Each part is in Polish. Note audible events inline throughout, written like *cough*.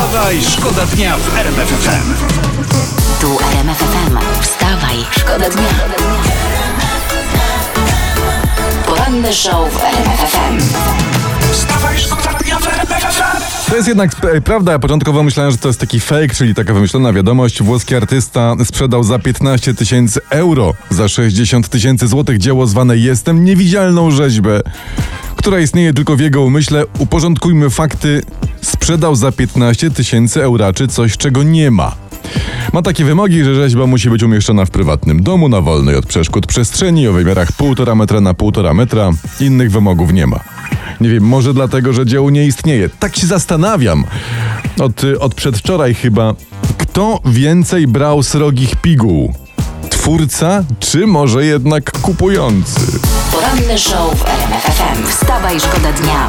Wstawaj, szkoda dnia w RMF FM. Tu RMF FM. Wstawaj, szkoda dnia. Poranny show w RMF FM. Wstawaj, szkoda dnia w RMF FM. To jest jednak e, prawda. Ja początkowo myślałem, że to jest taki fake, czyli taka wymyślona wiadomość. Włoski artysta sprzedał za 15 tysięcy euro, za 60 tysięcy złotych dzieło zwane Jestem niewidzialną rzeźbę, która istnieje tylko w jego umyśle. Uporządkujmy fakty. Sprzedał za 15 tysięcy euraczy coś, czego nie ma. Ma takie wymogi, że rzeźba musi być umieszczona w prywatnym domu, na wolnej od przeszkód przestrzeni, o wymiarach 1,5 metra na 1,5 metra. Innych wymogów nie ma. Nie wiem, może dlatego, że dzieło nie istnieje. Tak się zastanawiam. Od, od przedwczoraj chyba. Kto więcej brał srogich piguł? Twórca, czy może jednak kupujący? Poranny show w RMF FM. Wstawaj, szkoda dnia.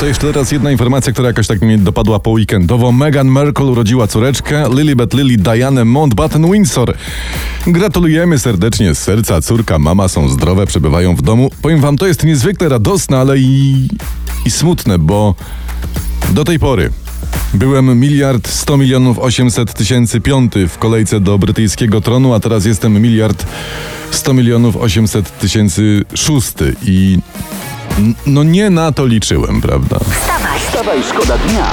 To jeszcze teraz jedna informacja, która jakoś tak mnie dopadła po weekendowo. Meghan Markle urodziła córeczkę, Lilibet Lily Diane Mountbatten Windsor. Gratulujemy serdecznie z serca. Córka, mama są zdrowe, przebywają w domu. Powiem wam, to jest niezwykle radosne, ale i, i smutne, bo do tej pory byłem miliard 100 milionów 800 tysięcy piąty w kolejce do brytyjskiego tronu, a teraz jestem miliard 100 milionów 800 tysięcy szósty i no nie na to liczyłem, prawda? Wstawaj, szkoda dnia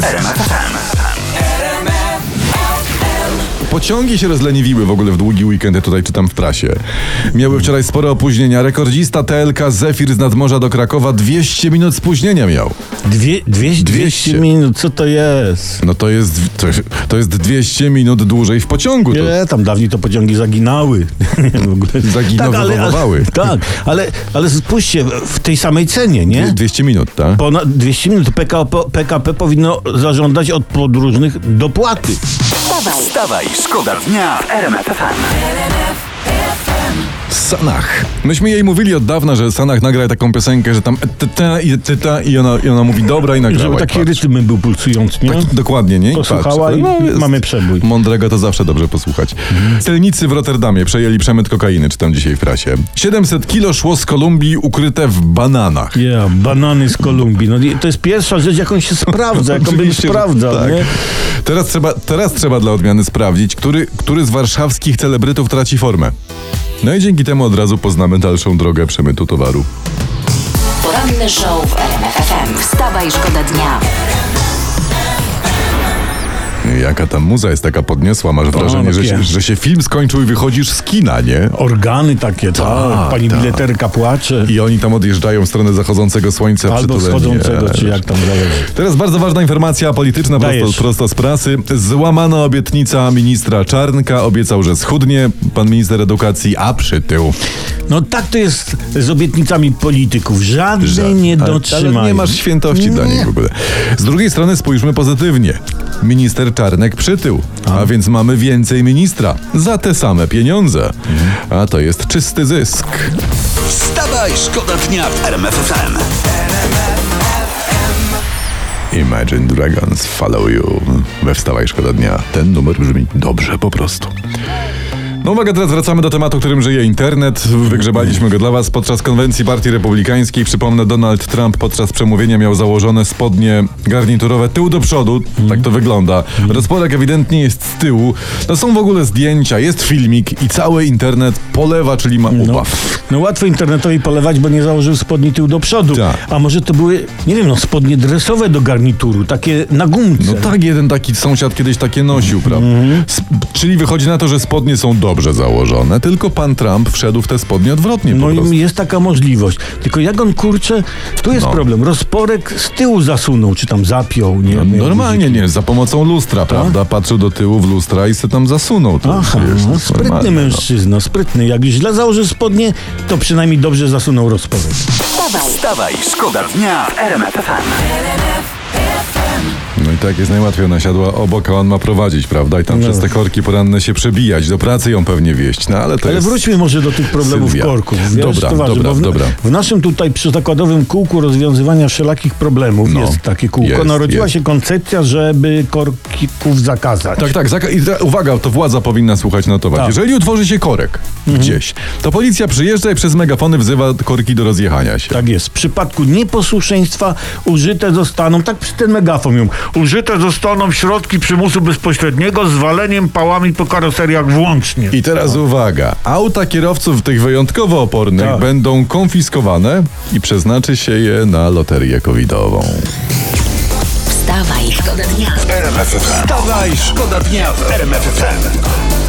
FM. Pociągi się rozleniwiły w ogóle w długi weekend, ja tutaj czytam w prasie. Miały wczoraj spore opóźnienia. Rekordzista TLK Zefir z nadmorza do Krakowa 200 minut spóźnienia miał. Dwie, dwie, 200, 200 minut, co to jest? No to jest, to, to jest 200 minut dłużej w pociągu. To Nie, tam dawniej to pociągi zaginały. *laughs* w ogóle. *laughs* Zaginowywowały. tak, ale, ale spójrzcie, w tej samej cenie, nie? 200 minut, tak? Ponad 200 minut PKP, PKP powinno zażądać od podróżnych dopłaty. Wstawaj, Wstawaj, szkoda dnia w RMF FM. Sanach. Myśmy jej mówili od dawna, że Sanach nagra taką piosenkę, że tam eteta i eteta i ona, i ona mówi dobra i nagrała. Żeby taki rytm był pulsujący, nie? Tak, dokładnie, nie? I Posłuchała patrz. i No, jest- mamy przebój. Mądrego to zawsze dobrze posłuchać. Celnicy w Rotterdamie przejęli przemyt kokainy, czytam dzisiaj w prasie. 700 kilo szło z Kolumbii ukryte w bananach. Yeah, banany z Kolumbii. No, to jest pierwsza rzecz, jaką się sprawdza, jaką bym sprawdzał, tak. nie? Teraz trzeba, teraz trzeba dla odmiany sprawdzić, który, który z warszawskich celebrytów traci formę. No i dzięki temu od razu poznamy dalszą drogę przemytu towaru. poranny show w RMF FM. Wstawaj, szkoda dnia. Jaka ta muza jest taka podniosła, masz wrażenie, że się, że się film skończył i wychodzisz z kina, nie? Organy takie, tak. Pani tak. bileterka płacze. I oni tam odjeżdżają w stronę zachodzącego słońca Albo przytuleni. schodzącego, czy jak tam zależy. Teraz bardzo ważna informacja polityczna prosto, prosto z prasy. Złamana obietnica ministra Czarnka. Obiecał, że schudnie. Pan minister edukacji, a przytył. No tak to jest z obietnicami polityków. Żadnej nie Ale- dotrzymają. Ale nie masz świętości dla nich w ogóle. Z drugiej strony spójrzmy pozytywnie. Minister Czarnek przytył, a więc mamy więcej ministra za te same pieniądze. A to jest czysty zysk. Wstawaj, szkoda dnia w RMF FM. Imagine Dragons Follow You. We Wstawaj Szkoda Dnia. Ten numer brzmi dobrze po prostu. No uwaga, teraz wracamy do tematu, którym żyje internet. Wygrzebaliśmy go dla was podczas konwencji Partii Republikańskiej. Przypomnę, Donald Trump podczas przemówienia miał założone spodnie garniturowe tył do przodu. Tak to wygląda. Rozporek ewidentnie jest z tyłu. No są w ogóle zdjęcia, jest filmik i cały internet polewa, czyli ma No, ubaw. no łatwo internetowi polewać, bo nie założył spodni tył do przodu. Tak. A może to były, nie wiem, no spodnie dresowe do garnituru, takie na gumce. No tak, jeden taki sąsiad kiedyś takie nosił, prawda? Sp- czyli wychodzi na to, że spodnie są dobrze założone, tylko pan Trump wszedł w te spodnie odwrotnie No i jest taka możliwość. Tylko jak on kurczę, tu jest No. problem. Rozporek z tyłu zasunął, czy tam zapiął, nie No, wiem. normalnie nie, za pomocą lustra, prawda? Patrzył do tyłu w lustra i se tam zasunął. To Aha, to no, jest sprytny no. mężczyzna, sprytny. Jak już źle założy spodnie, to przynajmniej dobrze zasunął rozporek. Wstawaj, Wstawaj, szkoda dnia w RMF FM. No i tak jest najłatwiej, ona siadła obok, a on ma prowadzić, prawda? I tam No. przez te korki poranne się przebijać, do pracy ją pewnie wieść, no ale to Ale jest... wróćmy może do tych problemów Sylwia. korków. Wiesz, Dobra, to ważne, dobra, w, dobra. w naszym tutaj przyzakładowym kółku rozwiązywania wszelakich problemów No, jest takie kółko. jest, Narodziła jest. się koncepcja, żeby korków zakazać. Tak, tak. Zaka- I uwaga, to władza powinna słuchać notować. Tak. Jeżeli utworzy się korek gdzieś, to policja przyjeżdża i przez megafony wzywa korki do rozjechania się. Tak jest. W przypadku nieposłuszeństwa użyte zostaną, tak przy ten megafon mówią, użyte zostaną środki przymusu bezpośredniego z waleniem pałami po karoseriach włącznie. I teraz uwaga, auta kierowców tych wyjątkowo opornych Tak. będą konfiskowane i przeznaczy się je na loterię covidową. Wstawaj, szkoda dnia. Wstawaj, szkoda dnia w RMF FM.